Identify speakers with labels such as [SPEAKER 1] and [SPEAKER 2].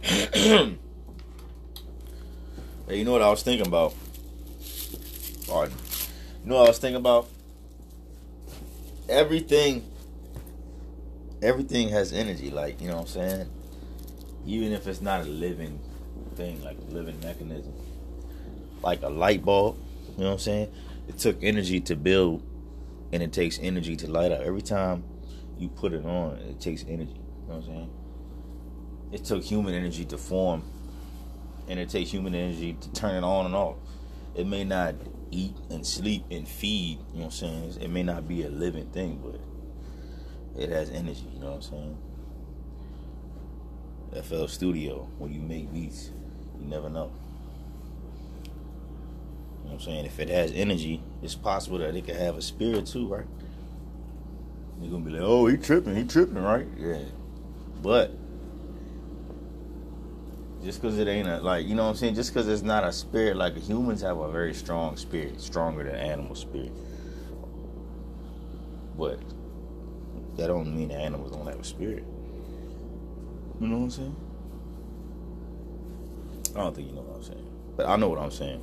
[SPEAKER 1] hey, you know what I was thinking about? Pardon. You know what I was thinking about? Everything everything has energy, like, you know what I'm saying? Even if it's not a living thing, like a living mechanism. Like a light bulb, you know what I'm saying? It took energy to build and it takes energy to light up. Every time you put it on, it takes energy. You know what I'm saying? It took human energy to form, and it takes human energy to turn it on and off. It may not eat and sleep and feed, you know what I'm saying? It may not be a living thing, but it has energy, you know what I'm saying? FL Studio, when you make beats, you never know. You know what I'm saying? If it has energy, it's possible that it could have a spirit too, right? You're gonna be like, oh, he tripping, he tripping, right? Yeah. But just because it ain't a like, you know what I'm saying? Just because it's not a spirit, like humans have a very strong spirit, stronger than animal spirit. But that don't mean animals don't have a spirit. You know what I'm saying? I don't think you know what I'm saying, but I know what I'm saying.